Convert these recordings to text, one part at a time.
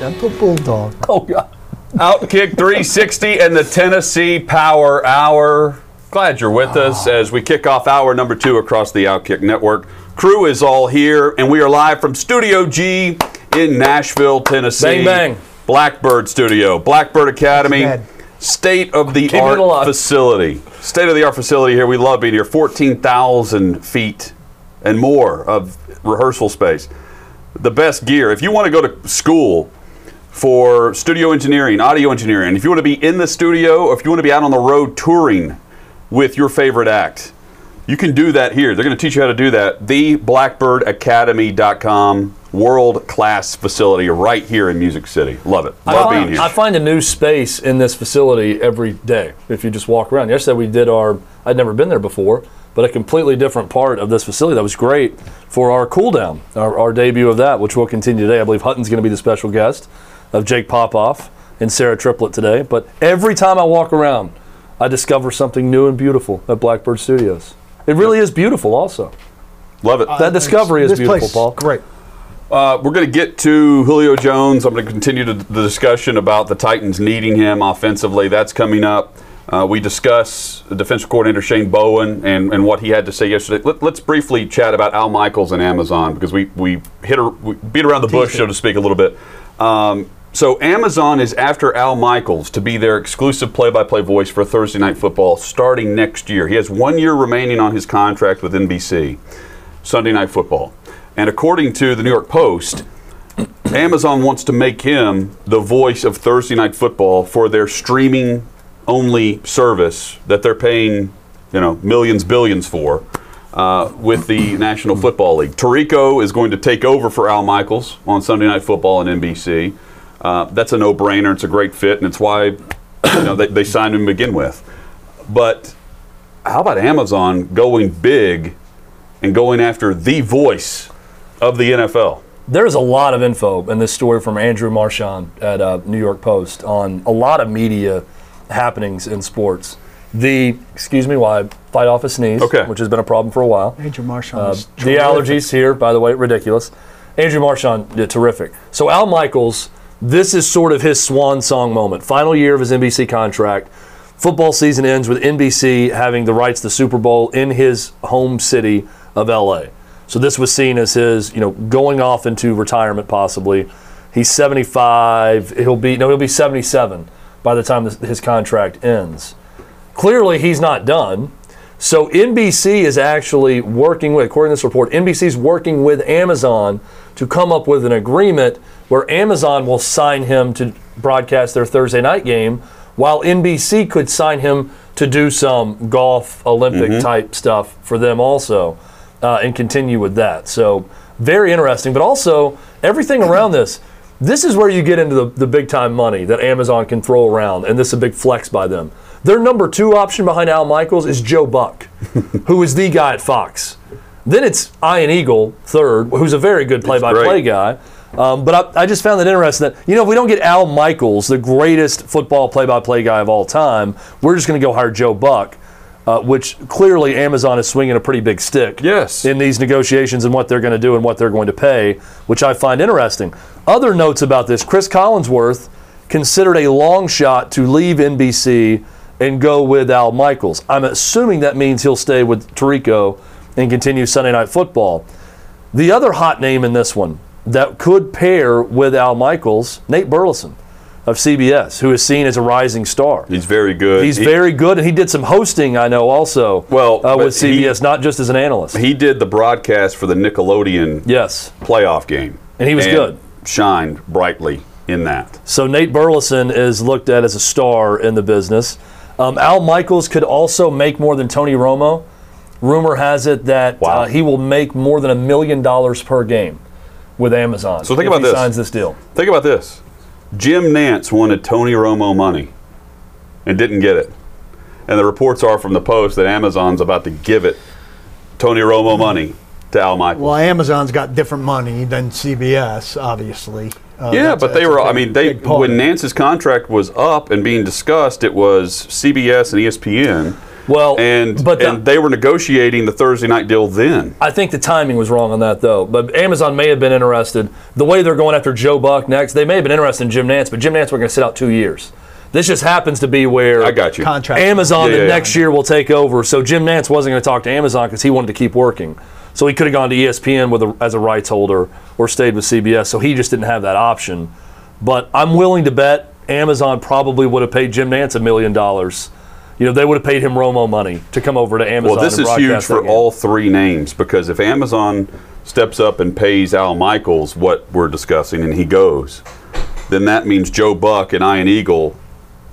Gentle Bulldog. Oh, yeah. Outkick 360 and the Tennessee Power Hour. Glad you're with us ah. as we kick off hour number two across the Outkick Network. Crew is all here, and we are live from Studio G in Nashville, Tennessee. Bang, bang. Blackbird Studio, Blackbird Academy, state of the Keep art facility. State of the art facility here. We love being here. 14,000 feet and more of rehearsal space. The best gear. If you want to go to school for studio engineering, audio engineering, if you want to be in the studio or if you want to be out on the road touring with your favorite act, you can do that here. They're going to teach you how to do that. TheBlackbirdAcademy.com, world class facility right here in Music City. Love it. Love find, being here. I find a new space in this facility every day if you just walk around. Yesterday we did our, I'd never been there before, but a completely different part of this facility that was great for our cool down, our, our debut of that, which will continue today. I believe Hutton's going to be the special guest of Jake Popoff and Sarah Triplett today. But every time I walk around, I discover something new and beautiful at Blackbird Studios. It really is beautiful, also. Love it. That discovery is beautiful, place, Paul. Great. Uh, we're going to get to Julio Jones. I'm going to continue to the discussion about the Titans needing him offensively. That's coming up. Uh, we discuss the defensive coordinator Shane Bowen and, and what he had to say yesterday. Let, us briefly chat about Al Michaels and Amazon because we, we hit a, we beat around the bush, so to speak, a little bit. Um, so Amazon is after Al Michaels to be their exclusive play-by-play voice for Thursday Night Football starting next year. He has one year remaining on his contract with NBC, Sunday Night Football. And according to the New York Post, Amazon wants to make him the voice of Thursday Night Football for their streaming only service that they're paying, you know, millions, billions for uh, with the National Football League. Tirico is going to take over for Al Michaels on Sunday Night Football and NBC. Uh, that's a no-brainer. It's a great fit, and it's why you know they, they signed him to begin with. But how about Amazon going big and going after the voice of the NFL? There's a lot of info in this story from Andrew Marchand at uh, New York Post on a lot of media happenings in sports. The, excuse me, why fight off a sneeze, Okay. which has been a problem for a while. Andrew Marchand. Uh, the allergies here, by the way, ridiculous. Andrew Marchand did terrific. So Al Michaels, this is sort of his swan song moment. Final year of his NBC contract. Football season ends with NBC having the rights to the Super Bowl in his home city of LA. So this was seen as his, you know, going off into retirement possibly. He's 75. He'll be no, he'll be 77 by the time his contract ends. Clearly, he's not done. So NBC is actually working with, according to this report, NBC is working with Amazon to come up with an agreement where Amazon will sign him to broadcast their Thursday night game, while NBC could sign him to do some golf Olympic type stuff for them also, uh, and continue with that. So very interesting, but also everything around this. This is where you get into the, the big time money that Amazon can throw around, and this is a big flex by them. Their number two option behind Al Michaels is Joe Buck, who is the guy at Fox. Then it's Ian Eagle, third, who's a very good play by play guy. Um, but I, I just found that interesting that, you know, if we don't get Al Michaels, the greatest football play by play guy of all time, we're just going to go hire Joe Buck, uh, which clearly Amazon is swinging a pretty big stick Yes. in these negotiations and what they're going to do and what they're going to pay, which I find interesting. Other notes about this Chris Collinsworth considered a long shot to leave NBC and go with Al Michaels. I'm assuming that means he'll stay with Tirico and continue Sunday Night Football. The other hot name in this one that could pair with Al Michaels, Nate Burleson of CBS, who is seen as a rising star. He's very good. He's He- very good, and he did some hosting, I know, also. Well, uh, with he- CBS, not just as an analyst. He did the broadcast for the Nickelodeon yes, playoff game. And he was good. Shined brightly in that. so Nate Burleson is looked at as a star in the business. Um, Al Michaels could also make more than Tony Romo. Rumor has it that Wow. uh, he will make more than a million dollars per game with Amazon. So think if about he this. Signs this deal. Think about this. Jim Nantz wanted Tony Romo money and didn't get it. And the reports are from the Post that Amazon's about to give it Tony Romo money to Al Michaels. Well, Amazon's got different money than CBS, obviously. Uh, yeah, that's- but they that's a were. I mean, they when. Nantz's contract was up and being discussed, it was CBS and ESPN. Well, and but the- and they were negotiating the Thursday night deal then. I think the timing was wrong on that, though. But Amazon may have been interested. The way they're going after Joe Buck next, they may have been interested in Jim Nantz, but Jim Nantz we're going to sit out two years. This just happens to be where I got you. Contract. Amazon Yeah, the yeah, next year will take over. So Jim Nantz wasn't going to talk to Amazon because he wanted to keep working. So he could have gone to ESPN with a, as a rights holder or stayed with CBS. So he just didn't have that option. But I'm willing to bet Amazon probably would have paid Jim Nantz a million dollars. You know, they would have paid him Romo money to come over to Amazon. Well, this and is huge for all three names because if Amazon steps up and pays Al Michaels what we're discussing and he goes, then that means Joe Buck and Ian Eagle.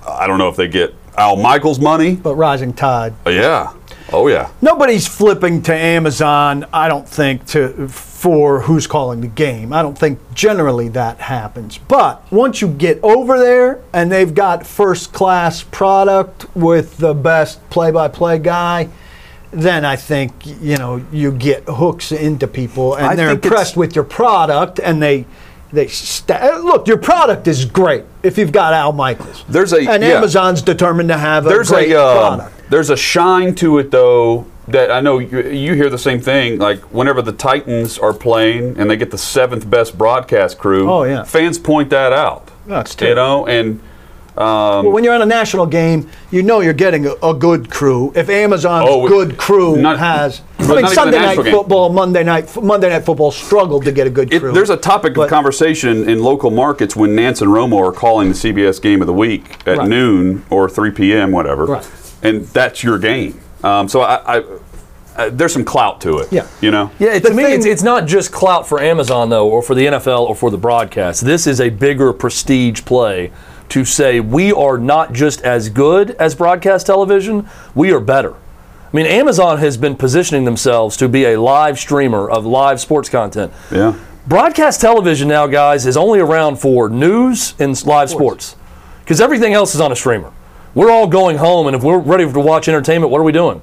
I don't know if they get Al Michaels money. But rising tide. Uh, yeah. Oh yeah. Nobody's flipping to Amazon, I don't think, to for who's calling the game. I don't think generally that happens. But once you get over there and they've got first class product with the best play by play guy, then I think you know you get hooks into people and I they're impressed with your product and they they sta look your product is great if you've got Al Michaels. There's a- and yeah. Amazon's determined to have a There's great a uh, product. there's a shine to it though that I know you, you hear the same thing. Like whenever the Titans are playing and they get the seventh best broadcast crew, Oh, yeah. fans point that out. That's you know, and Well, when you're on a national game, you know you're getting a, a good crew. If Amazon's Oh, we- good crew not- has, I mean, Sunday night game. football, Monday night, Monday night football struggled to get a good It, crew. there's a topic But- of conversation in local markets when Nantz and Romo are calling the CBS game of the week at Right. noon or 3 p.m. whatever, Right. and that's your game. Um, so I, I, I, there's some clout to it. Yeah. you know. Yeah, The to me, thing- it's, it's not just clout for Amazon, though, or for the NFL or for the broadcast. This is a bigger prestige play to say we are not just as good as broadcast television, we are better. I mean, Amazon has been positioning themselves to be a live streamer of live sports content. Yeah. Broadcast television now, guys, is only around for news and live sports because everything else is on a streamer. We're all going home, and if we're ready to watch entertainment, what are we doing?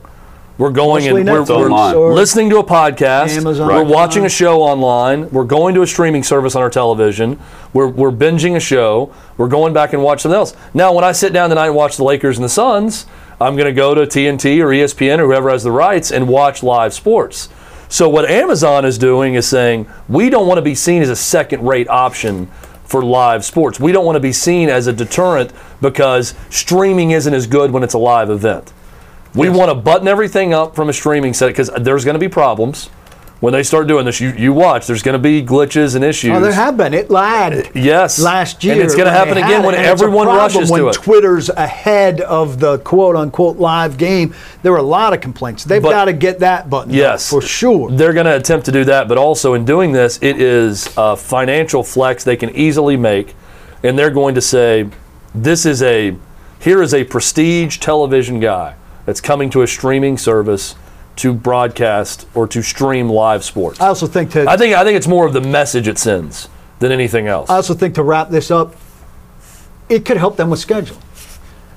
We're going Mostly and we're, we're listening to a podcast. Amazon. We're watching a show online. We're going to a streaming service on our television. We're, we're binging a show. We're going back and watch something else. Now, when I sit down tonight and watch the Lakers and the Suns, I'm going to go to TNT or ESPN or whoever has the rights and watch live sports. So what Amazon is doing is saying we don't want to be seen as a second-rate option for live sports. We don't want to be seen as a deterrent because streaming isn't as good when it's a live event. We want to button everything up from a streaming set because there's going to be problems when they start doing this. You, you watch, there's going to be glitches and issues. Oh, there have been. It lagged. Uh, yes. Last year. And it's gonna happen again when it, and it's a everyone rushes when to it. Twitter's ahead of the quote unquote live game. There were a lot of complaints. They've But- got to get that button Yes, for sure. They're going to attempt to do that, but also in doing this, it is a financial flex they can easily make, and they're going to say, "This is a here is a prestige television guy that's coming to a streaming service to broadcast or to stream live sports." I also think to I think I think it's more of the message it sends than anything else. I also think to wrap this up, it could help them with schedule.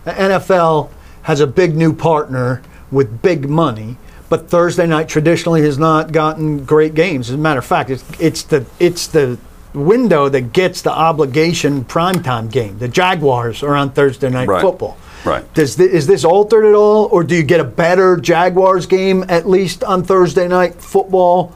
The NFL has a big new partner with big money, but Thursday night traditionally has not gotten great games. As a matter of fact, it's, it's the it's the window that gets the obligation primetime game. The Jaguars are on Thursday night Right. football. Right. Does thi- is this altered at all, or do you get a better Jaguars game at least on Thursday night football?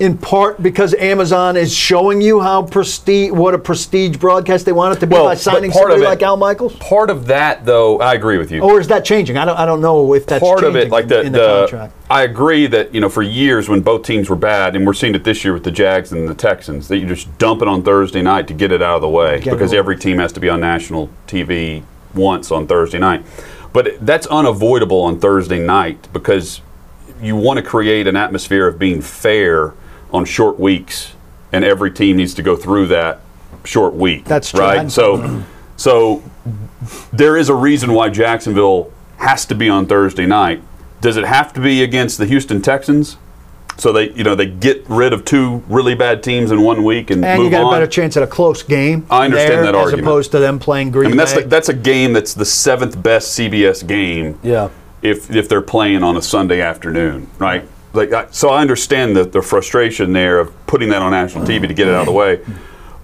In part because Amazon is showing you how prestige, what a prestige broadcast they want it to be Well, by signing somebody it- like Al Michaels. Part of that, though, I agree with you. Or is that changing? I don't. I don't know if that's part of it, like in, the, in the, the, contract. I agree that you know for years when both teams were bad, and we're seeing it this year with the Jags and the Texans, that you just dump it on Thursday night to get it out of the way Get because every team has to be on national TV once on Thursday night. But that's unavoidable on Thursday night because you want to create an atmosphere of being fair on short weeks, and every team needs to go through that short week. That's true. Right. So, so there is a reason why Jacksonville has to be on Thursday night. Does it have to be against the Houston Texans? So they, you know, they get rid of two really bad teams in one week and, And move you got on. a better chance at a close game. I understand that as opposed to them playing Green I mean, that's the, that's a game that's the seventh best CBS game. Yeah. If if they're playing on a Sunday afternoon, right? Like, I, so I understand the the frustration there of putting that on national TV to get it out of the way,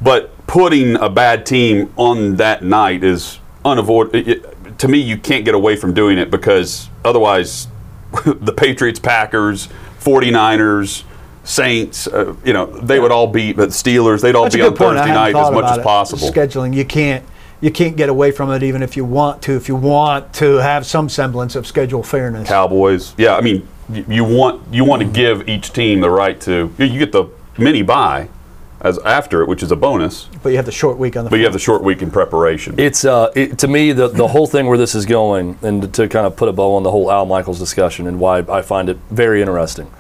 but putting a bad team on that night is unavoidable. To me, you can't get away from doing it because otherwise, the Patriots, Packers, 49ers. Saints, uh, you know, they would all be, but Steelers, they'd all That's be on point. Thursday night as much as possible. Scheduling, you can't you can't get away from it even if you want to. If you want to have some semblance of schedule fairness. Cowboys. Yeah, I mean, y- you want you want to give each team the right to. You you get the mini buy as after it, which is a bonus, But you have the short week on the. but you have the short week in preparation. It's uh, it, to me the the whole thing where this is going, and to kind of put a bow on the whole Al Michaels discussion, and why I find it very interesting.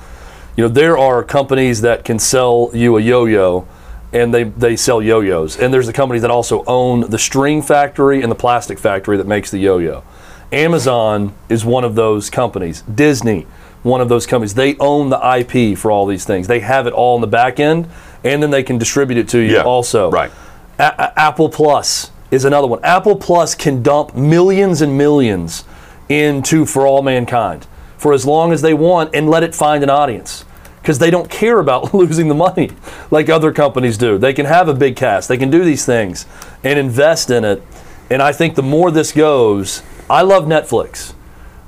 You know, there are companies that can sell you a yo-yo, and they they sell yo-yos, and there's the companies that also own the string factory and the plastic factory that makes the yo-yo. Amazon is one of those companies. Disney, one of those companies. They own the IP for all these things. They have it all in the back end, and then they can distribute it to you Yeah, also. right. A- Apple Plus is another one. Apple Plus can dump millions and millions into For All Mankind for as long as they want and let it find an audience because they don't care about losing the money like other companies do. They can have a big cast, they can do these things and invest in it. And I think the more this goes, I love Netflix,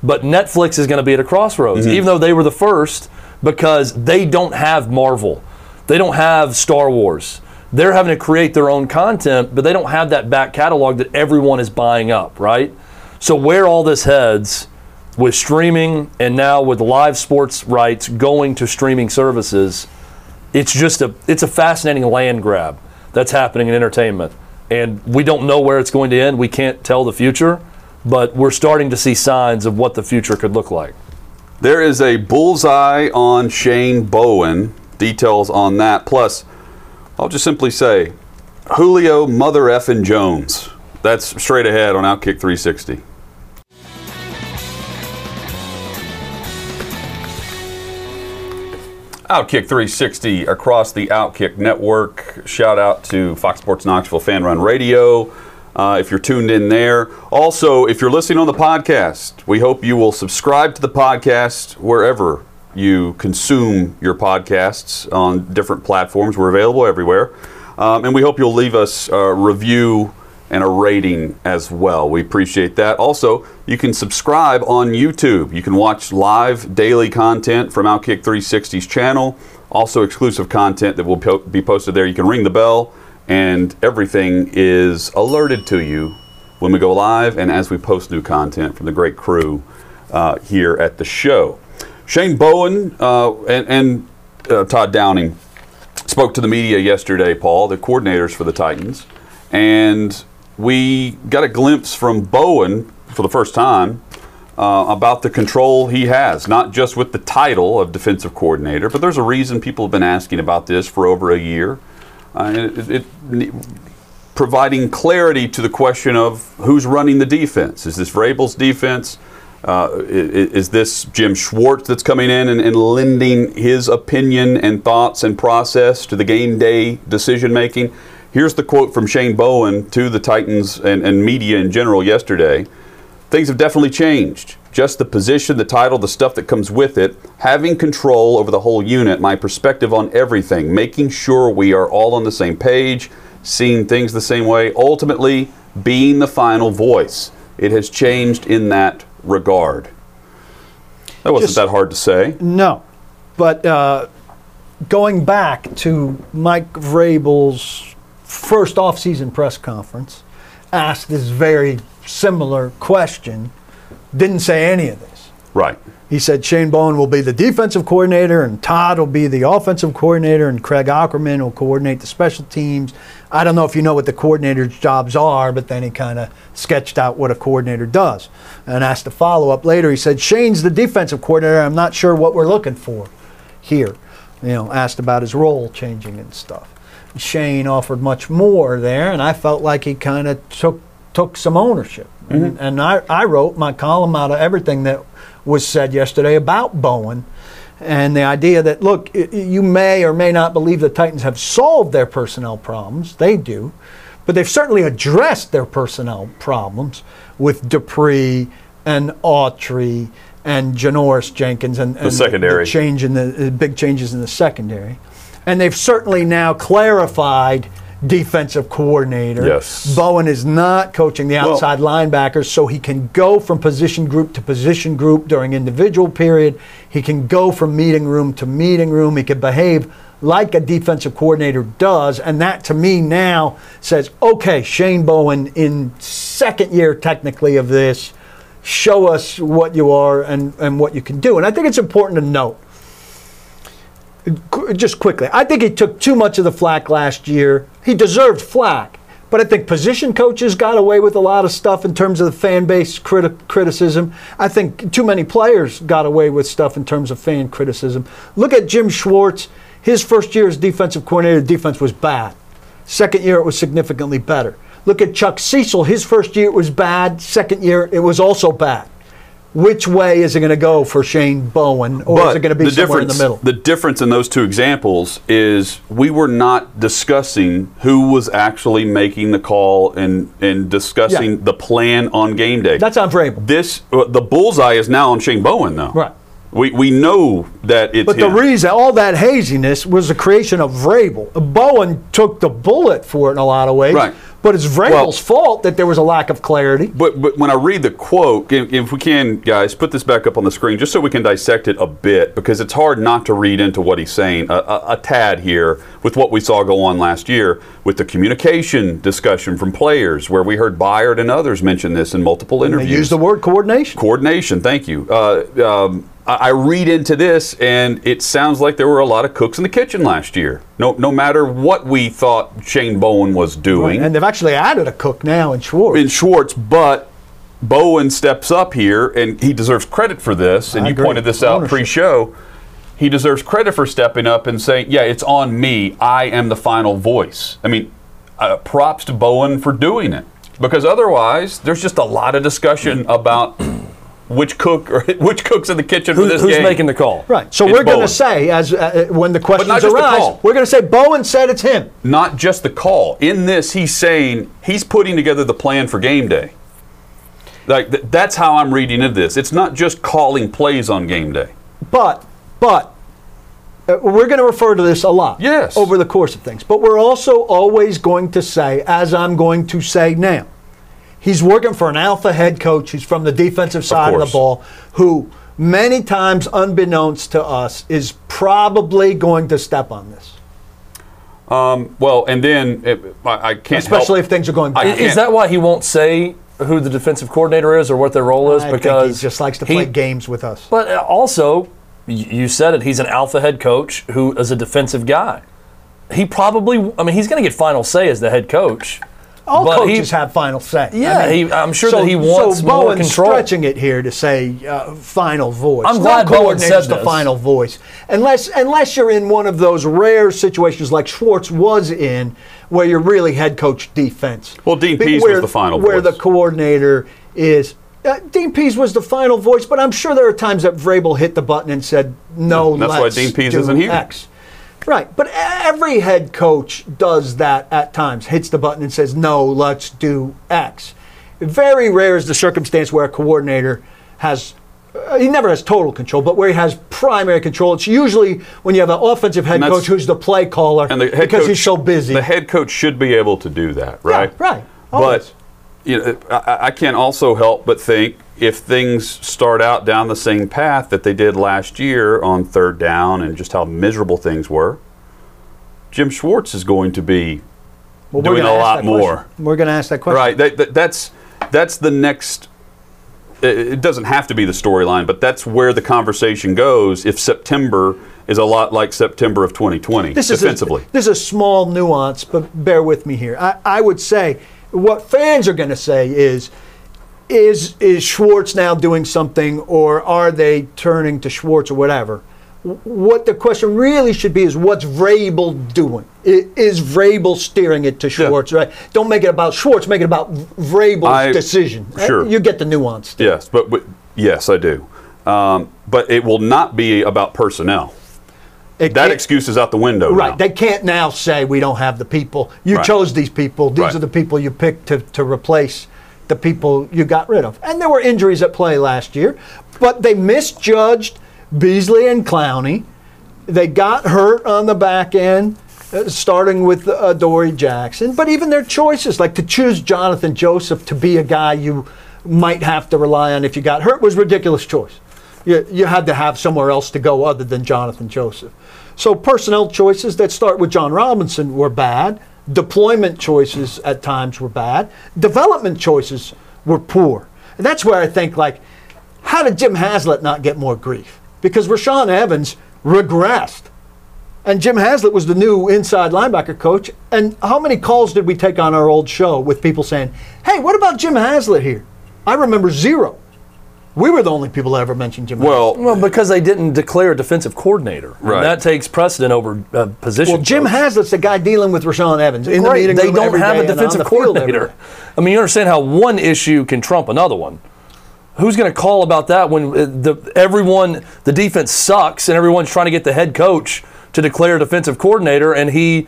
but Netflix is going to be at a crossroads, mm-hmm. even though they were the first because they don't have Marvel, they don't have Star Wars they're having to create their own content, but they don't have that back catalog that everyone is buying up, right? So where all this heads with streaming and now with live sports rights going to streaming services, it's just a it's a fascinating land grab that's happening in entertainment. And we don't know where it's going to end. We can't tell the future, but we're starting to see signs of what the future could look like. There is a bullseye on Shane Bowen. Details on that. Plus, I'll just simply say, Julio Mother Effin Jones. That's straight ahead on Outkick 360. Outkick 360 across the Outkick network. Shout out to Fox Sports Knoxville Fan Run Radio. Uh, if you're tuned in there. Also, if you're listening on the podcast, we hope you will subscribe to the podcast wherever you consume your podcasts on different platforms. We're available everywhere. Um, and we hope you'll leave us a review and a rating as well. We appreciate that. Also, you can subscribe on YouTube. You can watch live daily content from Outkick 360's channel. Also, exclusive content that will po- be posted there. You can ring the bell, and everything is alerted to you when we go live and as we post new content from the great crew uh, here at the show. Shane Bowen uh, and, and uh, Todd Downing spoke to the media yesterday, Paul, the coordinators for the Titans, and we got a glimpse from Bowen for the first time uh, about the control he has, not just with the title of defensive coordinator, but there's a reason people have been asking about this for over a year. Uh, it, it, it, providing clarity to the question of who's running the defense. Is this Vrabel's defense? Uh, is this Jim Schwartz that's coming in and, and lending his opinion and thoughts and process to the game day decision making? Here's the quote from Shane Bowen to the Titans and, and media in general yesterday. Things have definitely changed. Just the position, the title, the stuff that comes with it, having control over the whole unit, my perspective on everything, making sure we are all on the same page, seeing things the same way, ultimately being the final voice. It has changed in that regard. That wasn't Just- that hard to say. No, but uh, going back to Mike Vrabel's first off-season press conference, asked this very similar question, didn't say any of this. Right. He said Shane Bowen will be the defensive coordinator and Todd will be the offensive coordinator and Craig Aukerman will coordinate the special teams. I don't know if you know what the coordinator's jobs are, but then he kind of sketched out what a coordinator does. And asked a follow up later. He said, Shane's the defensive coordinator. I'm not sure what we're looking for here. You know, asked about his role changing and stuff. Shane offered much more there, and I felt like he kind of took took some ownership. And, mm-hmm. and I, I wrote my column out of everything that was said yesterday about Bowen And the idea that, look, you may or may not believe the Titans have solved their personnel problems. They do. But they've certainly addressed their personnel problems with Dupree and Autry and Janoris Jenkins and, and secondary. the change in the uh, big changes in the secondary. And they've certainly now clarified defensive coordinator. Yes. Bowen is not coaching the Well- outside linebackers, so he can go from position group to position group during individual period. He can go from meeting room to meeting room. He can behave like a defensive coordinator does, and that to me now says, okay, Shane Bowen in second year technically of this, show us what you are and, and what you can do. And I think it's important to note just quickly, I think he took too much of the flack last year. He deserved flack, but I think position coaches got away with a lot of stuff in terms of the fan base criti- criticism. I think too many players got away with stuff in terms of fan criticism. Look at Jim Schwartz. His first year as defensive coordinator, defense was bad. Second year, it was significantly better. Look at Chuck Cecil. His first year, it was bad. Second year, it was also bad. Which way is it going to go for Shane Bowen, or is it going to be somewhere in the middle? The difference in those two examples is we were not discussing who was actually making the call and and discussing Yeah. the plan on game day. That's on Vrabel. This uh, the bullseye is now on Shane Bowen though. Right. We we know that it's But the him. reason, all that haziness was the creation of Vrabel. Bowen took the bullet for it in a lot of ways. Right. But it's Vrabel's fault that there was a lack of clarity. But, but when I read the quote, if, we can, guys, put this back up on the screen just so we can dissect it a bit because it's hard not to read into what he's saying a, a, a tad here with what we saw go on last year with the communication discussion from players, where we heard Byard and others mention this in multiple They interviews. used the word coordination. Coordination, thank you. Uh, um, I, I read into this, and it sounds like there were a lot of cooks in the kitchen last year. No, no matter what we thought Shane Bowen was doing And they've actually added a cook now in Schwartz. in Schwartz, but Bowen steps up here, and he deserves credit for this. And I you agree. pointed this out Ownership. pre-show. He deserves credit for stepping up and saying, "Yeah, it's on me. I am the final voice." I mean, uh, props to Bowen for doing it because otherwise, there's just a lot of discussion about which cook or which cooks in the kitchen for this who's game. making the call? right. So It's we're going to say, as uh, when the questions not just the arise, call. we're going to say Bowen said it's him. Not just the call. In this, he's saying he's putting together the plan for game day. Like th- that's how I'm reading into this. It's not just calling plays on game day. But, but, uh, we're going to refer to this a lot Yes. over the course of things. But we're also always going to say, as I'm going to say now, he's working for an alpha head coach who's from the defensive side of, course. the ball, who many times, unbeknownst to us, is probably going to step on this, um, Well, and then it, I, I can't especially help- if things are going bad. Is that why he won't say who the defensive coordinator is or what their role is? I think because he just likes to he- play games with us. But uh, also, you said it. He's an alpha head coach who is a defensive guy. He probably. I mean, he's going to get final say as the head coach. All but he- coaches have final say. Yeah, he- I'm sure that he so wants more Bowen's control. stretching it here to say uh, final voice. I'm No glad Bowen coordinator's said the final voice, unless unless you're in one of those rare situations like Schwartz was in, where you're really head coach defense. Well, Dean Be- Pees was the final where voice. the coordinator is. Uh, Dean Pees was the final voice, but I'm sure there are times that Vrabel hit the button and said, "No, Yeah, that's why let's Dean Pees isn't here. X." Right, but every head coach does that at times, hits the button and says, no, let's do X. Very rare is the circumstance where a coordinator has, uh, he never has total control, but where he has primary control. It's usually when you have an offensive head coach who's the play caller and the head because coach, he's so busy. The head coach should be able to do that, Yeah, right? right. Always. But you know, I, I can't also help but think if things start out down the same path that they did last year on third down and just how miserable things were, Jim Schwartz is going to be Well, doing a lot more. question. We're going to ask that question. Right. That, that, that's that's the next. It doesn't have to be the storyline, but that's where the conversation goes. If September is a lot like September of 2020 this is defensively, A, this is a small nuance, but bear with me here. I, I would say what fans are going to say is, is is Schwartz now doing something, or are they turning to Schwartz or whatever? What the question really should be is what's Vrabel doing? Is Vrabel steering it to Schwartz? Right? Don't make it about Schwartz. Make it about Vrabel's I- decision. Uh, sure. You get the nuance. there. yes, but, but yes, I do. Um, but it will not be about personnel. It That excuse is out the window. Right. now. They can't now say we don't have the people. You Right. chose these people. These Right. are the people you picked to, to replace the people you got rid of. And there were injuries at play last year, but they misjudged Beasley and Clowney. They got hurt on the back end, uh, starting with uh, Adoree Jackson. But even their choices, like to choose Jonathan Joseph to be a guy you might have to rely on if you got hurt, was ridiculous choice. You, you had to have somewhere else to go other than Jonathan Joseph. So personnel choices that start with Jon Robinson were bad. Deployment choices at times were bad. Development choices were poor. And that's where I think like, how did Jim Haslett not get more grief? Because Rashaan Evans regressed. And Jim Haslett was the new inside linebacker coach. And how many calls did we take on our old show with people saying, hey, what about Jim Haslett here? I remember zero. We were the only people that ever mentioned Jim Haslett. well, Well, because they didn't declare a defensive coordinator. Right. that takes precedent over uh, position. Well, Jim coach. Haslett's the guy dealing with Rashaan Evans in the Great. meeting They room don't every have day a defensive the field every coordinator. I mean, you understand how one issue can trump another one. Who's going to call about that when uh, the everyone the defense sucks and everyone's trying to get the head coach to declare a defensive coordinator and he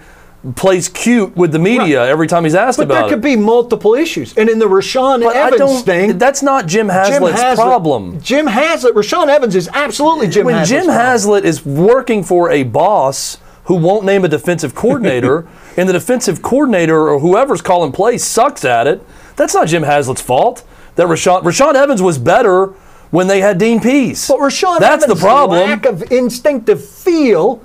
plays cute with the media every time he's asked about But about there could be multiple issues. And in the Rashaan But Evans thing, That's not Jim Jim Haslett's Haslett, problem. Jim Haslett, Rashaan Evans is absolutely Jim when Haslett's Jim problem. Haslett is working for a boss who won't name a defensive coordinator, and the defensive coordinator or whoever's calling plays sucks at it, that's not Jim Haslett's fault. That Rashaan, Rashaan Evans was better when they had Dean Pees. But Rashaan that's Evans' the problem. lack of instinctive feel.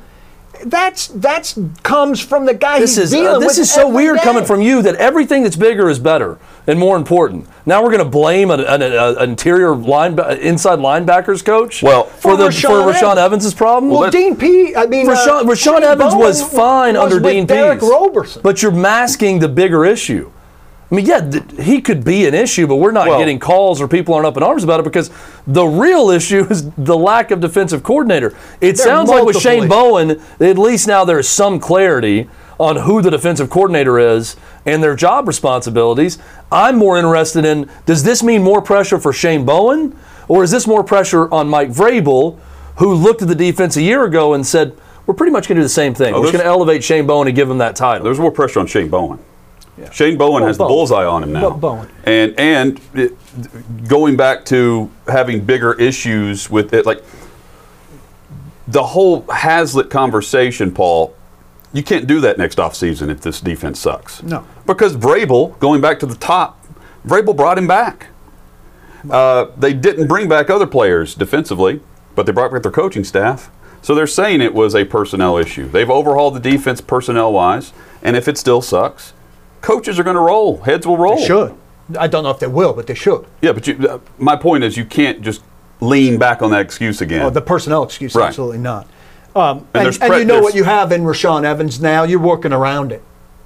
That's that's comes from the guy This he's is dealing uh, this with is so weird day. coming from you that everything that's bigger is better and more important. Now we're going to blame an, an, an interior line inside linebackers coach. Well, for the Rashaan for Rashaan Evans. Evans' problem. Well, let- Dean P. I mean, Rashaan, uh, Rashaan Shane Evans was fine was under with Dean Derek Pees. Roberson. But you're masking the bigger issue. I mean, yeah, th- he could be an issue, but we're not Well- getting calls or people aren't up in arms about it because the real issue is the lack of defensive coordinator. It sounds like with Shane. Bowen, at least now there's some clarity on who the defensive coordinator is and their job responsibilities. I'm more interested in does this mean more pressure for Shane Bowen or is this more pressure on Mike Vrabel, who looked at the defense a year ago and said, we're pretty much going to do the same thing. Oh, we're just going to elevate Shane Bowen and give him that title. there's more pressure on Shane Bowen. Shane Bowen Well, has the bullseye on him now. But Bowen. And and it, going back to having bigger issues with it, like the whole Haslett conversation, Paul. You can't do that next offseason if this defense sucks. No. Because Vrabel, going back to the top, Vrabel brought him back. Uh, they didn't bring back other players defensively, but they brought back their coaching staff. So they're saying it was a personnel issue. They've overhauled the defense personnel wise, and if it still sucks, coaches are going to roll. Heads will roll. They should. I don't know if they will, but they should. Yeah, but you, uh, my point is, you can't just lean back on that excuse again. Oh, the personnel excuse, Right. absolutely not. Um, And and, and pre- you know what you have in Rashaan Evans now. You're working around it.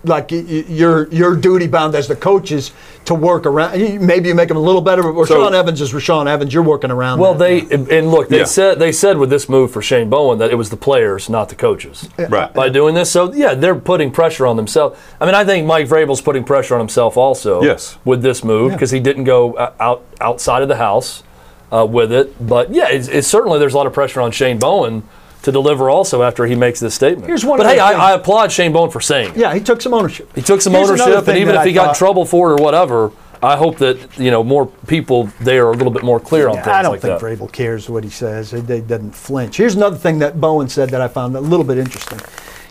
Like y- y- you're you're duty bound as the coaches to work around. Maybe you make them a little better, but Rashaan Evans is Rashaan Evans. You're working around. Well, that. they and look, they Yeah. said they said with this move for Shane Bowen that it was the players, not the coaches, Right. by doing this. So yeah, they're putting pressure on themselves. I mean, I think Mike Vrabel's putting pressure on himself also. Yes. with this move because he didn't go uh, out outside of the house uh, with it. But yeah, it's, it's certainly there's a lot of pressure on Shane Bowen to deliver also after he makes this statement. Here's one but hey. I, I applaud Shane Bowen for saying it. yeah, he took some ownership. He took some Here's ownership, and even if he I got in trouble for it or whatever, I hope that you know more people there are a little bit more clear on things I don't like think that. Vrabel cares what he says. He, he doesn't flinch. Here's another thing that Bowen said that I found a little bit interesting.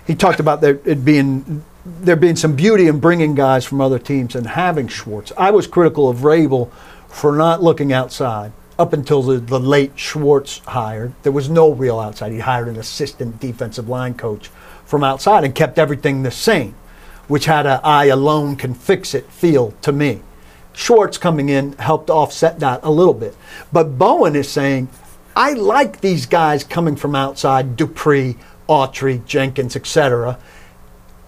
He talked about there it being there being some beauty in bringing guys from other teams and having Schwartz. I was critical of Vrabel for not looking outside up until the, the late Schwartz hired. There was no real outside. He hired an assistant defensive line coach from outside and kept everything the same, which had a I alone can fix it feel to me. Schwartz coming in helped offset that a little bit. But Bowen is saying, I like these guys coming from outside, Dupree, Autry, Jenkins, etc.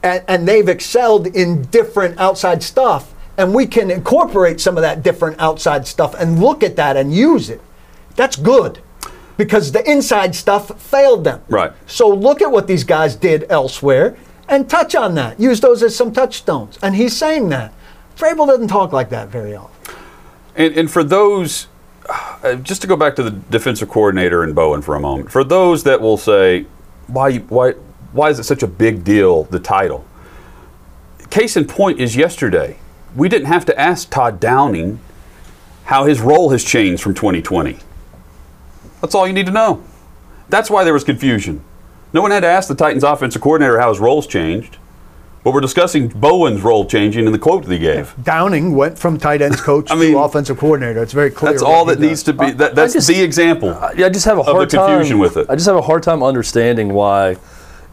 And, and they've excelled in different outside stuff. And we can incorporate some of that different outside stuff and look at that and use it. That's good because the inside stuff failed them. Right. So look at what these guys did elsewhere and touch on that. Use those as some touchstones. And he's saying that. Vrabel doesn't talk like that very often. And, and for those uh, just to go back to the defensive coordinator and Bowen for a moment. For those that will say, why, why, why is it such a big deal, the title? Case in point is yesterday. We didn't have to ask Todd Downing how his role has changed from 2020. That's all you need to know. That's why there was confusion. No one had to ask the Titans offensive coordinator how his role's changed. But we're discussing Bowen's role changing in the quote that he gave. Downing went from tight ends coach I mean, to offensive coordinator. It's very clear. That's all that needs does. to be. That, that's just- the example. Yeah, I just have a the hard confusion time with it. I just have a hard time understanding why,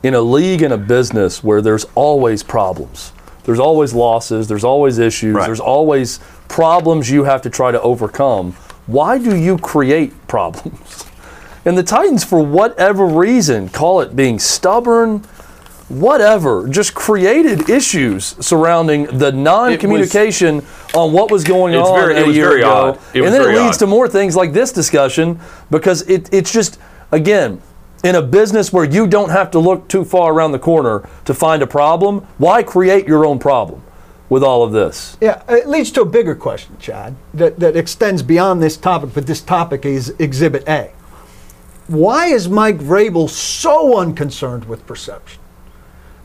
in a league and a business where there's always problems, there's always losses, there's always issues, Right. there's always problems you have to try to overcome. Why do you create problems? And the Titans, for whatever reason, call it being stubborn, whatever, just created issues surrounding the non-communication on what was going on very- it a was year very ago. was and then it leads odd. to more things like this discussion because it, it's just again in a business where you don't have to look too far around the corner to find a problem why create your own problem with all of this Yeah, it leads to a bigger question, Chad, that, that extends beyond this topic, but this topic is Exhibit A. Why is Mike Vrabel so unconcerned with perception?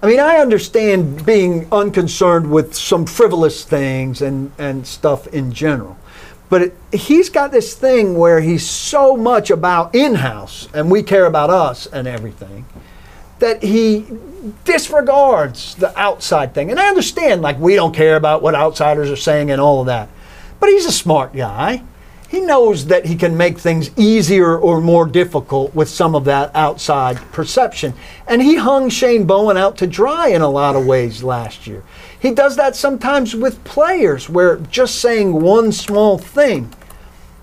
I mean, I understand being unconcerned with some frivolous things and, and stuff in general. But it, he's got this thing where he's so much about in house and we care about us and everything that he disregards the outside thing. And I understand, like, we don't care about what outsiders are saying and all of that. But he's a smart guy. He knows that he can make things easier or more difficult with some of that outside perception. And he hung Shane Bowen out to dry in a lot of ways last year. He does that sometimes with players where just saying one small thing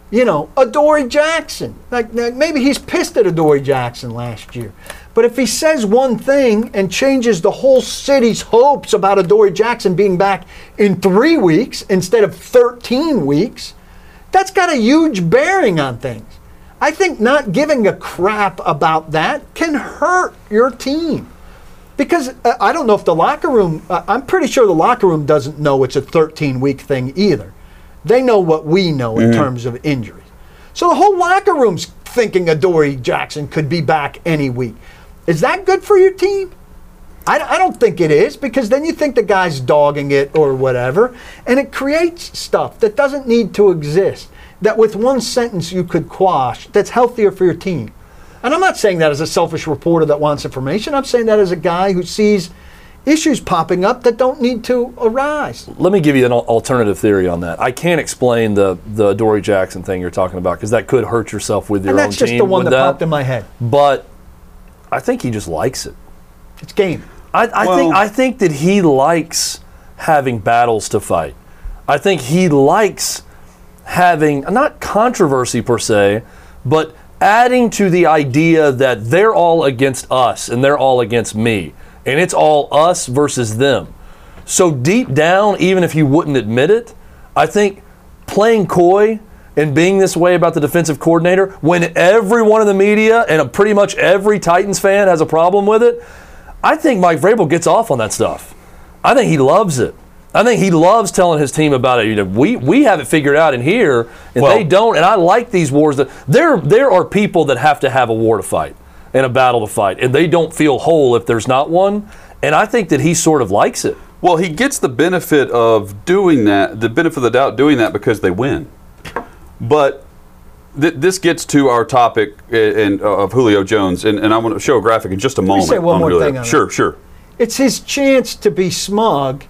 you know, Adoree Jackson. Like maybe he's pissed at Adoree Jackson last year. But if he says one thing and changes the whole city's hopes about Adoree Jackson being back in three weeks instead of 13 weeks, that's got a huge bearing on things. I think not giving a crap about that can hurt your team. Because uh, I don't know if the locker room, uh, I'm pretty sure the locker room doesn't know it's a 13 week thing either. They know what we know in terms of injuries. So the whole locker room's thinking Adoree Jackson could be back any week. Is that good for your team? I, I don't think it is because then you think the guy's dogging it or whatever, and it creates stuff that doesn't need to exist. That with one sentence you could quash. That's healthier for your team. And I'm not saying that as a selfish reporter that wants information. I'm saying that as a guy who sees issues popping up that don't need to arise. let me give you an alternative theory on that i can't explain the the dory jackson thing you're talking about because that could hurt yourself with your And own that's just the one with that, popped in my head. but i think he just likes it It's game. I, I think I think that he likes having battles to fight. I think he likes having not controversy per se, but adding to the idea that they're all against us and they're all against me, and it's all us versus them. So deep down, even if you wouldn't admit it, I think playing coy and being this way about the defensive coordinator when everyone in the media and pretty much every Titans fan has a problem with it, I think Mike Vrabel gets off on that stuff. I think he loves it. I think he loves telling his team about it. You know, we we have it figured out in here, and Well- they don't. And I like these wars. That there there are people that have to have a war to fight and a battle to fight, and they don't feel whole if there's not one. And I think that he sort of likes it. Well, he gets the benefit of doing that, the benefit of the doubt doing that because they win. But th- this gets to our topic i- in, uh, of Julio Jones, and, and I want to show a graphic in just a moment. say one on more Julio. thing on Sure, that. sure. It's his chance to be smug.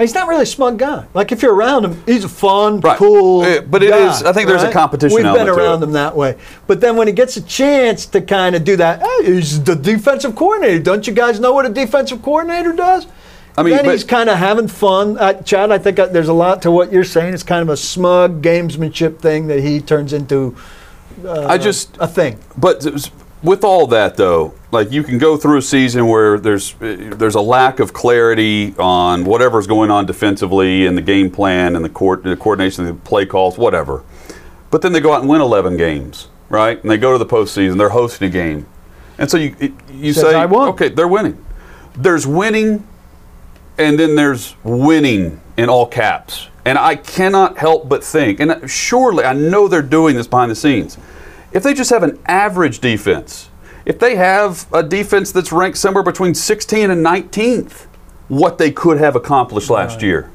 He's not really a smug guy. Like if you're around him, he's a fun, Right. cool. Uh, but it guy, is- I think there's a competition We've been around him that way. But then when he gets a chance to kind of do that, hey, he's the defensive coordinator. Don't you guys know what a defensive coordinator does? I mean, then but- he's kind of having fun. Uh, Chad, I think uh, there's a lot to what you're saying. It's kind of a smug gamesmanship thing that he turns into I just a thing. But s- with all that, though, like you can go through a season where there's uh, there's a lack of clarity on whatever's going on defensively and the game plan and the, court, the coordination of the play calls, whatever. But then they go out and win 11 games, right? And they go to the postseason. They're hosting a game, and so you you Says, say, okay, they're winning. There's winning, and then there's winning in all caps And I cannot help but think, and surely I know they're doing this behind the scenes. If they just have an average defense, if they have a defense that's ranked somewhere between 16 and 19th, what they could have accomplished last year.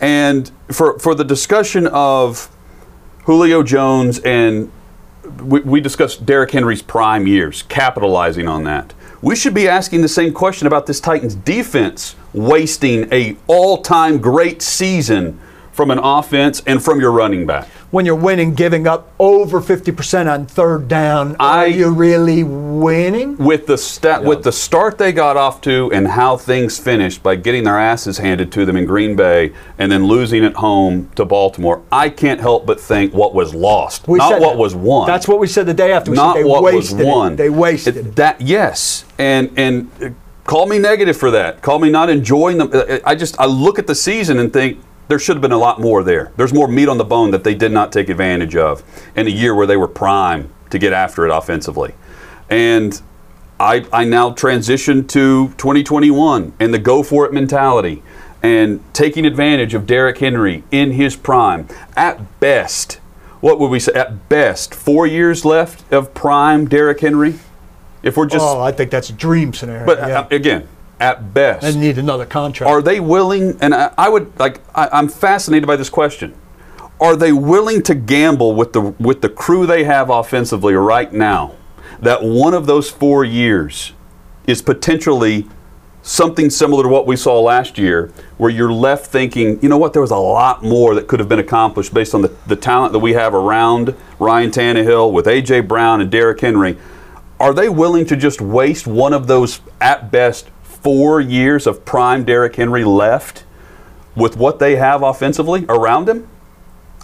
And for, for the discussion of Julio Jones and we, we discussed Derrick Henry's prime years, capitalizing on that. We should be asking the same question about this Titans defense wasting a all-time great season from an offense and from your running back. When you're winning, giving up over 50% on third down, I- are you really winning? With the sta- with the start they got off to and how things finished by getting their asses handed to them in Green Bay and then losing at home to Baltimore, I can't help but think what was lost, We not what that. was won. That's what we said the day after. We not said they what was wasted won. It. They wasted it. That yes, and and uh, call me negative for that. Call me not enjoying them. Uh, I just I look at the season and think there should have been a lot more there. There's more meat on the bone that they did not take advantage of in a year where they were prime to get after it offensively, and. I, I now transition to 2021 and the go for it mentality and taking advantage of Derrick Henry in his prime. At best, what would we say? At best, four years left of prime Derrick Henry. If we're just, oh, I think that's a dream scenario. but yeah. uh, again, at best, I need another contract. are they willing? And I, I would like. I, I'm fascinated by this question. Are they willing to gamble with the with the crew they have offensively right now? That one of those four years is potentially something similar to what we saw last year, where you're left thinking, you know what, there was a lot more that could have been accomplished based on the, the talent that we have around Ryan Tannehill with A.J. Brown and Derrick Henry. Are they willing to just waste one of those, at best, four years of prime Derrick Henry left with what they have offensively around him?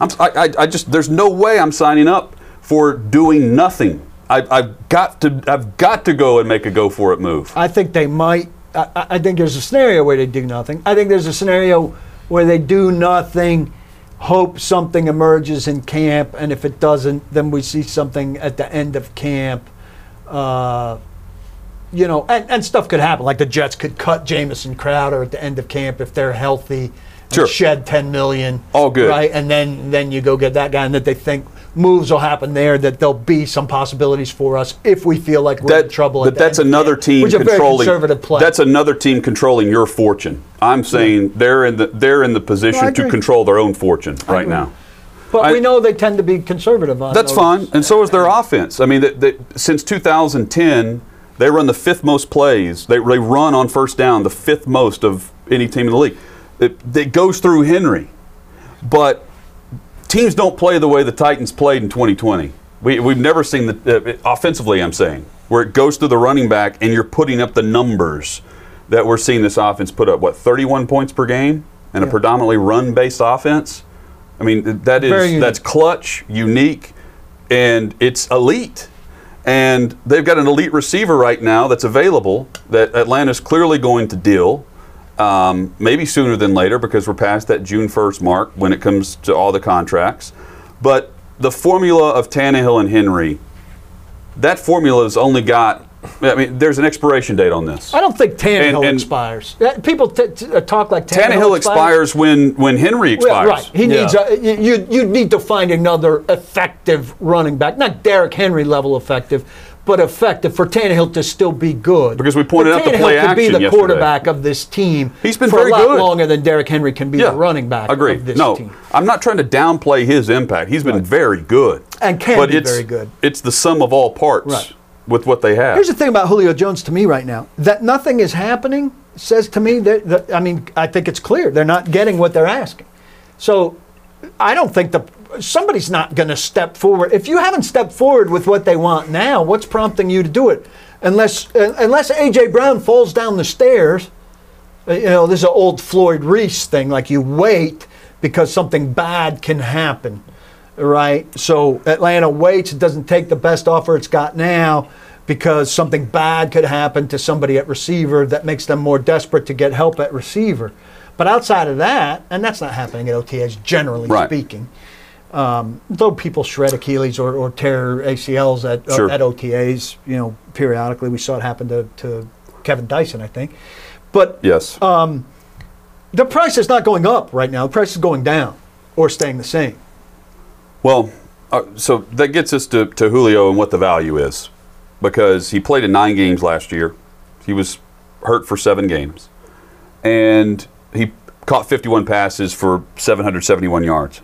I'm, I, I, just, there's no way I'm signing up for doing nothing. I, I've got to, I've got to go and make a go for it move. I think they might. I I think there's a scenario where they do nothing. I think there's a scenario where they do nothing, hope something emerges in camp, and if it doesn't, then we see something at the end of camp. Uh, you know, and, and stuff could happen. Like the Jets could cut Jamison Crowder at the end of camp if they're healthy. and Sure. Shed 10 million. All good. Right. And then, then you go get that guy, and that they think moves will happen there, that there'll be some possibilities for us if we feel like we're in trouble. at But the that's another camp, team which is a very controlling. conservative play. That's another team controlling your fortune. I'm saying they're in the they're in the position to control their own fortune right now. But I- we know they tend to be conservative on That's those. fine, and so is their offense. I mean, since 2010, they run the fifth most plays. They, they run on first down the fifth most of any team in the league. It, it goes through Henry, but teams don't play the way the Titans played in 2020. We, we've never seen the uh, offensively. I'm saying where it goes through the running back, and you're putting up the numbers that we're seeing this offense put up. What 31 points per game, and a predominantly run-based offense. I mean, that is that's clutch, unique, and it's elite. And they've got an elite receiver right now that's available that Atlanta's clearly going to deal. Um, maybe sooner than later because we're past that June 1st mark when it comes to all the contracts. But the formula of Tannehill and Henry, that formula has only got, I mean, there's an expiration date on this. I don't think Tannehill And- and- expires. People t- t- uh, talk like Tannehill, Tannehill expires when, when Henry Well, expires. right. He Yeah. needs a, you, you you need to find another effective running back, not Derrick Henry level effective, but effective for Tannehill to still be good. Because we pointed But out the Tannehill play could be the yesterday. quarterback of this team. He's been for very a lot good. longer than Derrick Henry can be the running back Agreed. of this no, team. I'm not trying to downplay his impact. He's been very good. And can but be it's, very good. It's the sum of all parts Right. With what they have. Here's the thing about Julio Jones to me right now that nothing is happening says to me that, that I mean I think it's clear they're not getting what they're asking. So I don't think the somebody's not going to step forward. If you haven't stepped forward with what they want now, what's prompting you to do it? Unless uh, unless AJ Brown falls down the stairs, uh, you know this is an old Floyd Reese thing. Like you wait because something bad can happen, right? So Atlanta waits. It doesn't take the best offer it's got now because something bad could happen to somebody at receiver that makes them more desperate to get help at receiver. But outside of that, and that's not happening at OTAs generally Right. speaking. Um, though people shred Achilles or, or tear ACLs at, uh, at OTAs, you know, periodically. We saw it happen to, to Kevin Dyson, I think. But yes. Uh, The price is not going up right now. The price is going down or staying the same. Well, uh, so that gets us to, to Julio and what the value is. Because he played in nine games last year. He was hurt for seven games. And he caught 51 passes for 771 yards.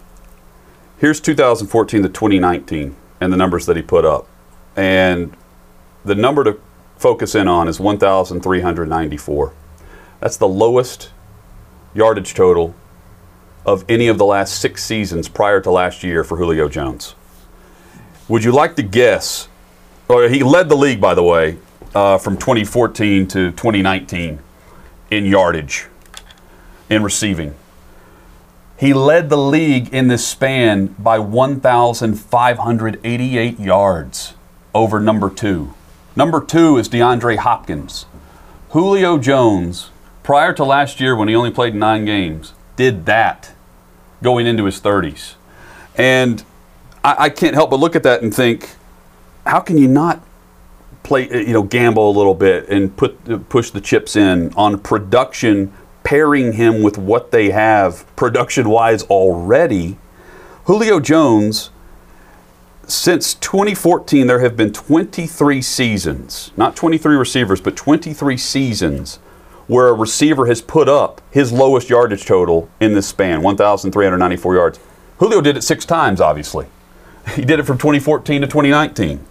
Here's 2014 to 2019 and the numbers that he put up. And the number to focus in on is 1,394. That's the lowest yardage total of any of the last six seasons prior to last year for Julio Jones. Would you like to guess? Or he led the league, by the way, uh, from 2014 to 2019 in yardage, in receiving. He led the league in this span by 1,588 yards over number two. Number two is DeAndre Hopkins. Julio Jones, prior to last year when he only played nine games, did that going into his 30s. And I, I can't help but look at that and think, how can you not play, eh, you know, gamble a little bit and put push the chips in on production, pairing him with what they have production wise already? Julio Jones, since 2014, there have been 23 seasons, not 23 receivers, but 23 seasons where a receiver has put up his lowest yardage total in this span 1,394 yards. Julio did it six times, obviously. He did it from 2014 to 2019.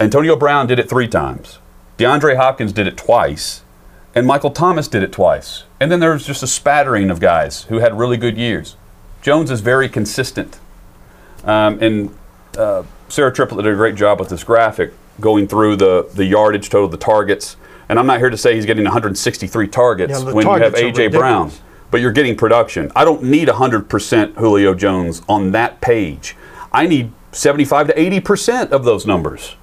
Antonio Brown did it three times. DeAndre Hopkins did it twice. And Michael Thomas did it twice. And then there was just a spattering of guys who had really good years. Jones is very consistent. Um, and uh, Sarah Triplett did a great job with this graphic going through the, the yardage total, the targets. And I'm not here to say he's getting 163 targets Yeah, the when you have A.J. Brown, but you're getting production. I don't need 100% Julio Jones on that page. I need 75 to 80% of those numbers.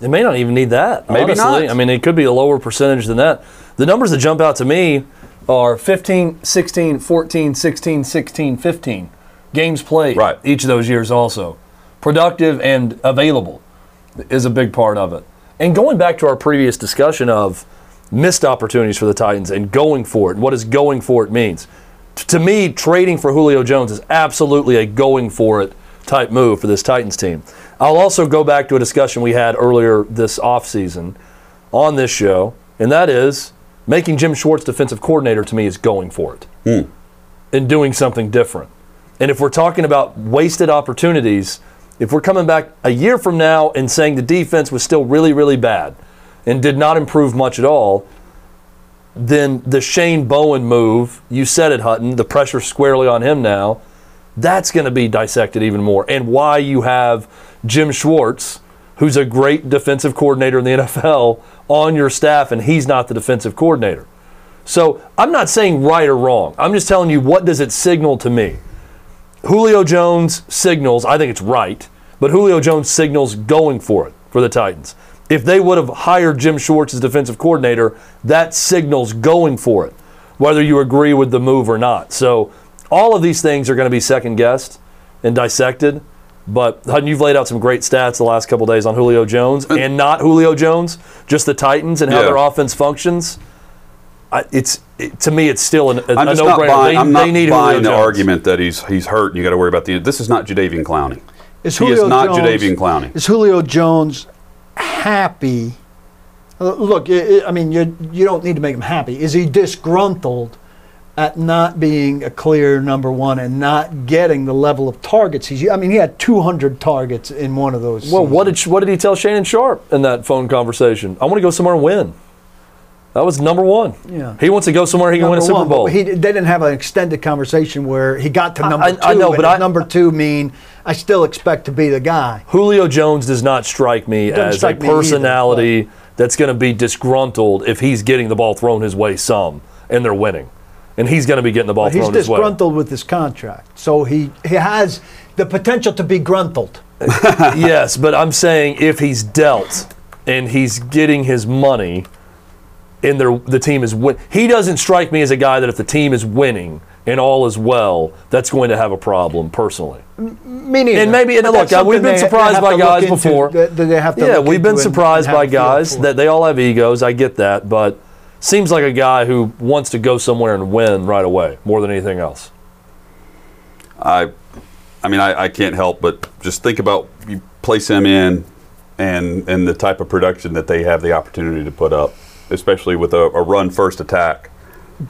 It may not even need that. Maybe honestly. not. I mean, it could be a lower percentage than that. The numbers that jump out to me are 15, 16, 14, 16, 16, 15 games played. Right. Each of those years also. Productive and available is a big part of it. And going back to our previous discussion of missed opportunities for the Titans and going for it, what does going for it means? T- to me, trading for Julio Jones is absolutely a going for it type move for this Titans team. I'll also go back to a discussion we had earlier this offseason on this show, and that is making Jim Schwartz defensive coordinator to me is going for it hmm. and doing something different. And if we're talking about wasted opportunities, if we're coming back a year from now and saying the defense was still really, really bad and did not improve much at all, then the Shane Bowen move, you said it, Hutton, the pressure squarely on him now, that's going to be dissected even more. And why you have Jim Schwartz, who's a great defensive coordinator in the NFL, on your staff, and he's not the defensive coordinator. So I'm not saying right or wrong. I'm just telling you what does it signal to me. Julio Jones signals, I think it's right, but Julio Jones signals going for it for the Titans. If they would have hired Jim Schwartz as defensive coordinator, that signals going for it, whether you agree with the move or not. So all of these things are going to be second guessed and dissected. But Hutton, you've laid out some great stats the last couple days on Julio Jones and not Julio Jones, just the Titans and how Yeah. their offense functions. I, it's it, to me, it's still an, a, I'm just not no-brainer. buying, they, I'm they not need buying the Jones. argument that he's he's hurt and you got to worry about the. This is not Jadeveon Clowney. Is He is Julio not Jones, Jadeveon Clowney. Is Julio Jones happy? Uh, Look, I I I mean, you you don't need to make him happy. Is he disgruntled at not being a clear number one and not getting the level of targets he's? I mean, he had 200 targets in one of those. Well, what did what did he tell Shannon Sharpe in that phone conversation? I want to go somewhere and win. That was number one. Yeah. He wants to go somewhere he can win a Super one, but Bowl. He, they didn't have an extended conversation where he got to number I- two. I know, but I- number two mean I still expect to be the guy. Julio Jones does not strike me as strike a me either, personality that's going to be disgruntled if he's getting the ball thrown his way some and they're winning. And he's going to be getting the ball He's thrown his way. disgruntled with his contract, so he he has the potential to be gruntled. yes, but I'm saying if he's dealt and he's getting his money and they're, the team is win, he doesn't strike me as a guy that if the team is winning and all is well, that's going to have a problem personally. Me neither. And maybe and But look, we've been they- they surprised have by guys into, before. that- that they have to yeah, we've been surprised by have a feel guys that they all have egos. I get that, but seems like a guy who wants to go somewhere and win right away more than anything else. I, I mean, I, I can't help but just think about you place him in, and and the type of production that they have the opportunity to put up, especially with a, a run first attack,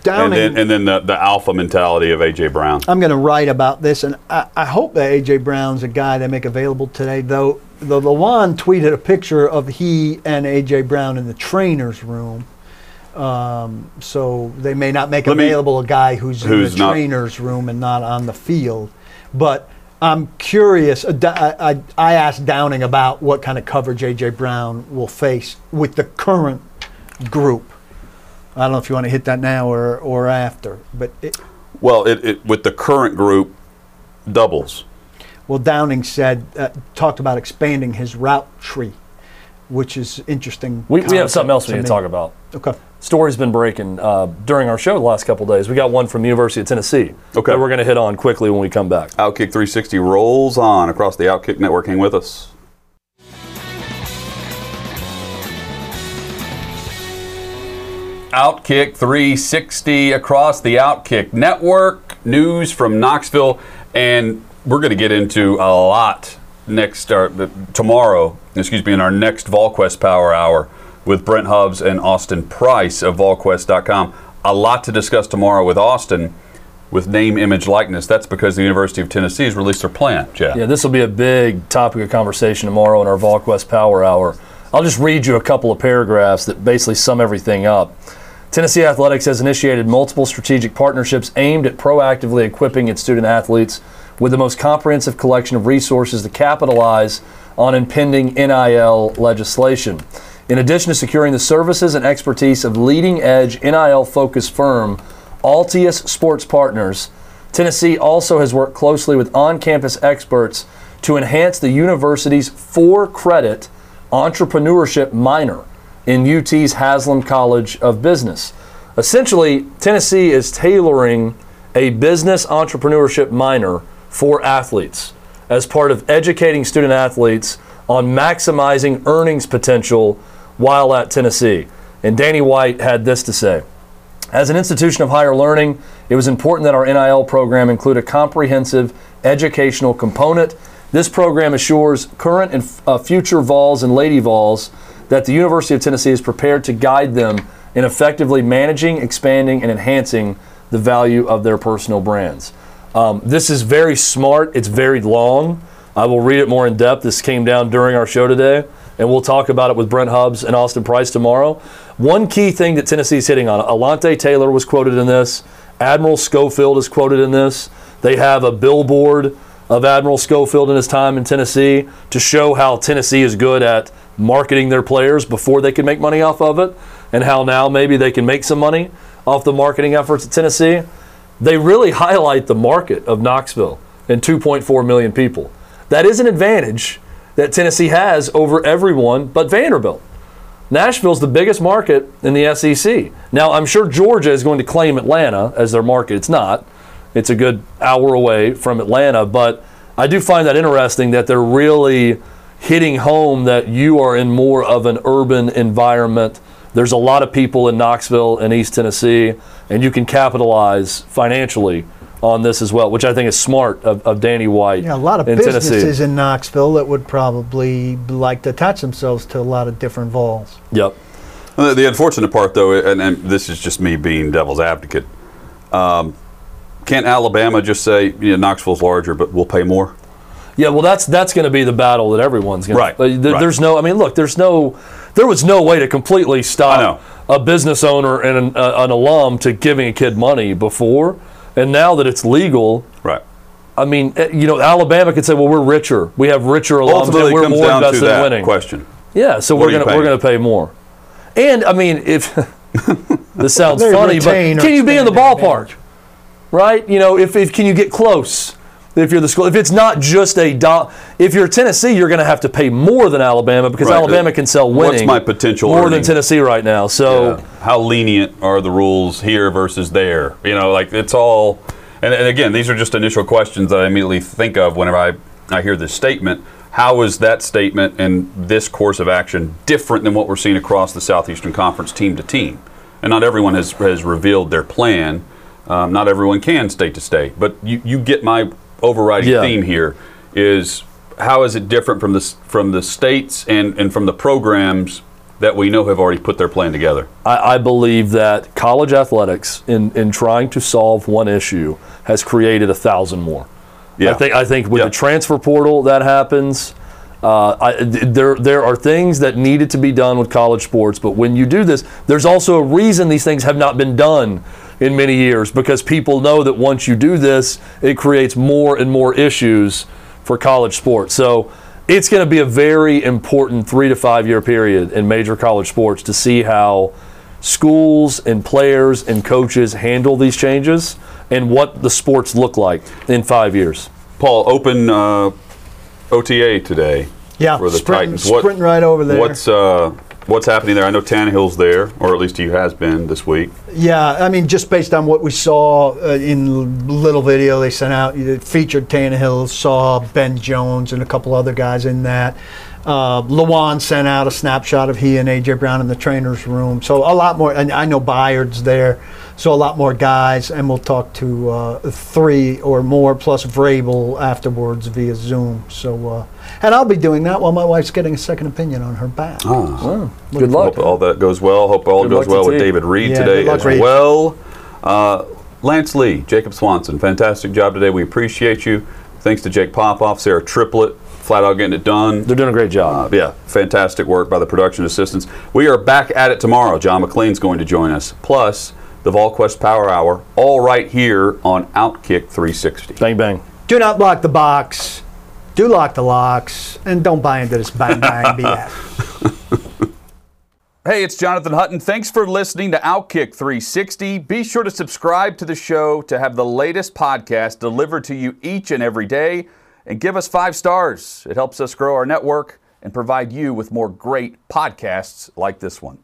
and then and then the, the alpha mentality of AJ Brown. I'm going to write about this, and I, I hope that AJ Brown's a guy they make available today. Though the Lawan tweeted a picture of he and AJ Brown in the trainer's room, um, so they may not make Let me- available a guy who's, who's in the trainer's room and not on the field. But I'm curious. I, I, I asked Downing about what kind of coverage AJ Brown will face with the current group. I don't know if you want to hit that now or, or after, but it, Well, it, it with the current group, doubles. Well, Downing said, uh, talked about expanding his route tree, which is interesting. We, we have something else we need to talk about. Okay. Story's been breaking uh, during our show the last couple days. We got one from the University of Tennessee Okay. that we're going to hit on quickly when we come back. Outkick 360 rolls on across the Outkick network. Hang with us. Outkick 360 across the Outkick network. News from Knoxville, and we're going to get into a lot next or uh, tomorrow. Excuse me, in our next VolQuest Power Hour with Brent Hubbs and Austin Price of VolQuest.com. A lot to discuss tomorrow with Austin with name, image, likeness. That's because the University of Tennessee has released their plan, Jeff. Yeah, this will be a big topic of conversation tomorrow in our VolQuest Power Hour. I'll just read you a couple of paragraphs that basically sum everything up. Tennessee Athletics has initiated multiple strategic partnerships aimed at proactively equipping its student athletes with the most comprehensive collection of resources to capitalize on impending NIL legislation. In addition to securing the services and expertise of leading edge NIL focused firm Altius Sports Partners, Tennessee also has worked closely with on campus experts to enhance the university's for credit entrepreneurship minor in UT's Haslam College of Business. Essentially, Tennessee is tailoring a business entrepreneurship minor for athletes as part of educating student athletes on maximizing earnings potential while at Tennessee. And Danny White had this to say. As an institution of higher learning, it was important that our NIL program include a comprehensive educational component. This program assures current and uh, future Vols and Lady Vols that the University of Tennessee is prepared to guide them in effectively managing, expanding, and enhancing the value of their personal brands. Um, this is very smart. It's very long. I will read it more in depth. This came down during our show today, and we'll talk about it with Brent Hubbs and Austin Price tomorrow. One key thing that Tennessee's hitting on Alontae Taylor was quoted in this, Admiral Schofield is quoted in this. They have a billboard of Admiral Schofield in his time in Tennessee to show how Tennessee is good at marketing their players before they can make money off of it, and how now maybe they can make some money off the marketing efforts at Tennessee. They really highlight the market of Knoxville and 2.4 million people. That is an advantage that Tennessee has over everyone but Vanderbilt. Nashville's the biggest market in the SEC. Now, I'm sure Georgia is going to claim Atlanta as their market. It's not. It's a good hour away from Atlanta, but I do find that interesting that they're really hitting home that you are in more of an urban environment. There's a lot of people in Knoxville and East Tennessee, and you can capitalize financially on this as well, which I think is smart of, of Danny White. Yeah, a lot of in businesses Tennessee. in Knoxville that would probably like to attach themselves to a lot of different vols. Yep. The, the unfortunate part, though, and, and this is just me being devil's advocate, um, can't Alabama just say, you know, Knoxville's larger, but we'll pay more? Yeah, well, that's that's going to be the battle that everyone's going Right, to. There, right. There's no. I mean, look, there's no. There was no way to completely stop a business owner and an, uh, an alum to giving a kid money before, and now that it's legal, Right. I mean, eh, you know, Alabama could say, "Well, we're richer. We have richer alums, Ultimately, and we're comes more down invested in winning." question. Yeah, so What we're gonna we're gonna pay more. And I mean, if this sounds funny, but can you be in the expand their ballpark? Right? You know, if, if can you get close? If you're the school, if it's not just a do, if you're Tennessee, you're going to have to pay more than Alabama because Right. Alabama can sell What's winning. my potential more earning? than Tennessee right now? So Yeah. how lenient are the rules here versus there? You know, like it's all. And, and again, these are just initial questions that I immediately think of whenever I, I hear this statement. How is that statement and this course of action different than what we're seeing across the Southeastern Conference team to team? and not everyone has has revealed their plan. Um, not everyone can state to state, but you, you get my overriding Yeah. theme here is how is it different from the from the states and, and from the programs that we know have already put their plan together? I, I believe that college athletics, in, in trying to solve one issue, has created a thousand more. Yeah. I think I think with Yeah. the transfer portal that happens. Uh, I, there, there are things that needed to be done with college sports, but when you do this, there's also a reason these things have not been done in many years because people know that once you do this, it creates more and more issues for college sports. So it's going to be a very important three to five year period in major college sports to see how schools and players and coaches handle these changes and what the sports look like in five years. Paul, open uh, OTA today. Yeah, for the sprinting- Titans. What- sprinting right over there. What's uh, what's happening there? I know Tannehill's there, or at least he has been this week. Yeah, I mean, just based on what we saw uh, in little video they sent out, it featured Tannehill, saw Ben Jones and a couple other guys in that. Uh, Lawan sent out a snapshot of he and AJ Brown in the trainer's room. So a lot more, and I know Byard's there, so a lot more guys, and we'll talk to uh, three or more plus Vrabel afterwards via Zoom. So, uh, and I'll be doing that while my wife's getting a second opinion on her back. Well, good luck. Hope all that goes well. Hope all Good goes well with T. David Reed Yeah, today luck, as Reed. well. Uh, Lance Lee, Jacob Swanson, fantastic job today. We appreciate you. Thanks to Jake Popoff, Sarah Triplett, flat out getting it done. They're doing a great job. Uh, yeah, fantastic work by the production assistants. We are back at it tomorrow. John McLean's going to join us. Plus, the VolQuest Power Hour, all right here on Outkick 360. Bang, bang. Do not block the box. Do lock the locks, and don't buy into this bang bang BS. Hey, it's Jonathan Hutton. Thanks for listening to Outkick 360. Be sure to subscribe to the show to have the latest podcast delivered to you each and every day. And give us five stars. It helps us grow our network and provide you with more great podcasts like this one.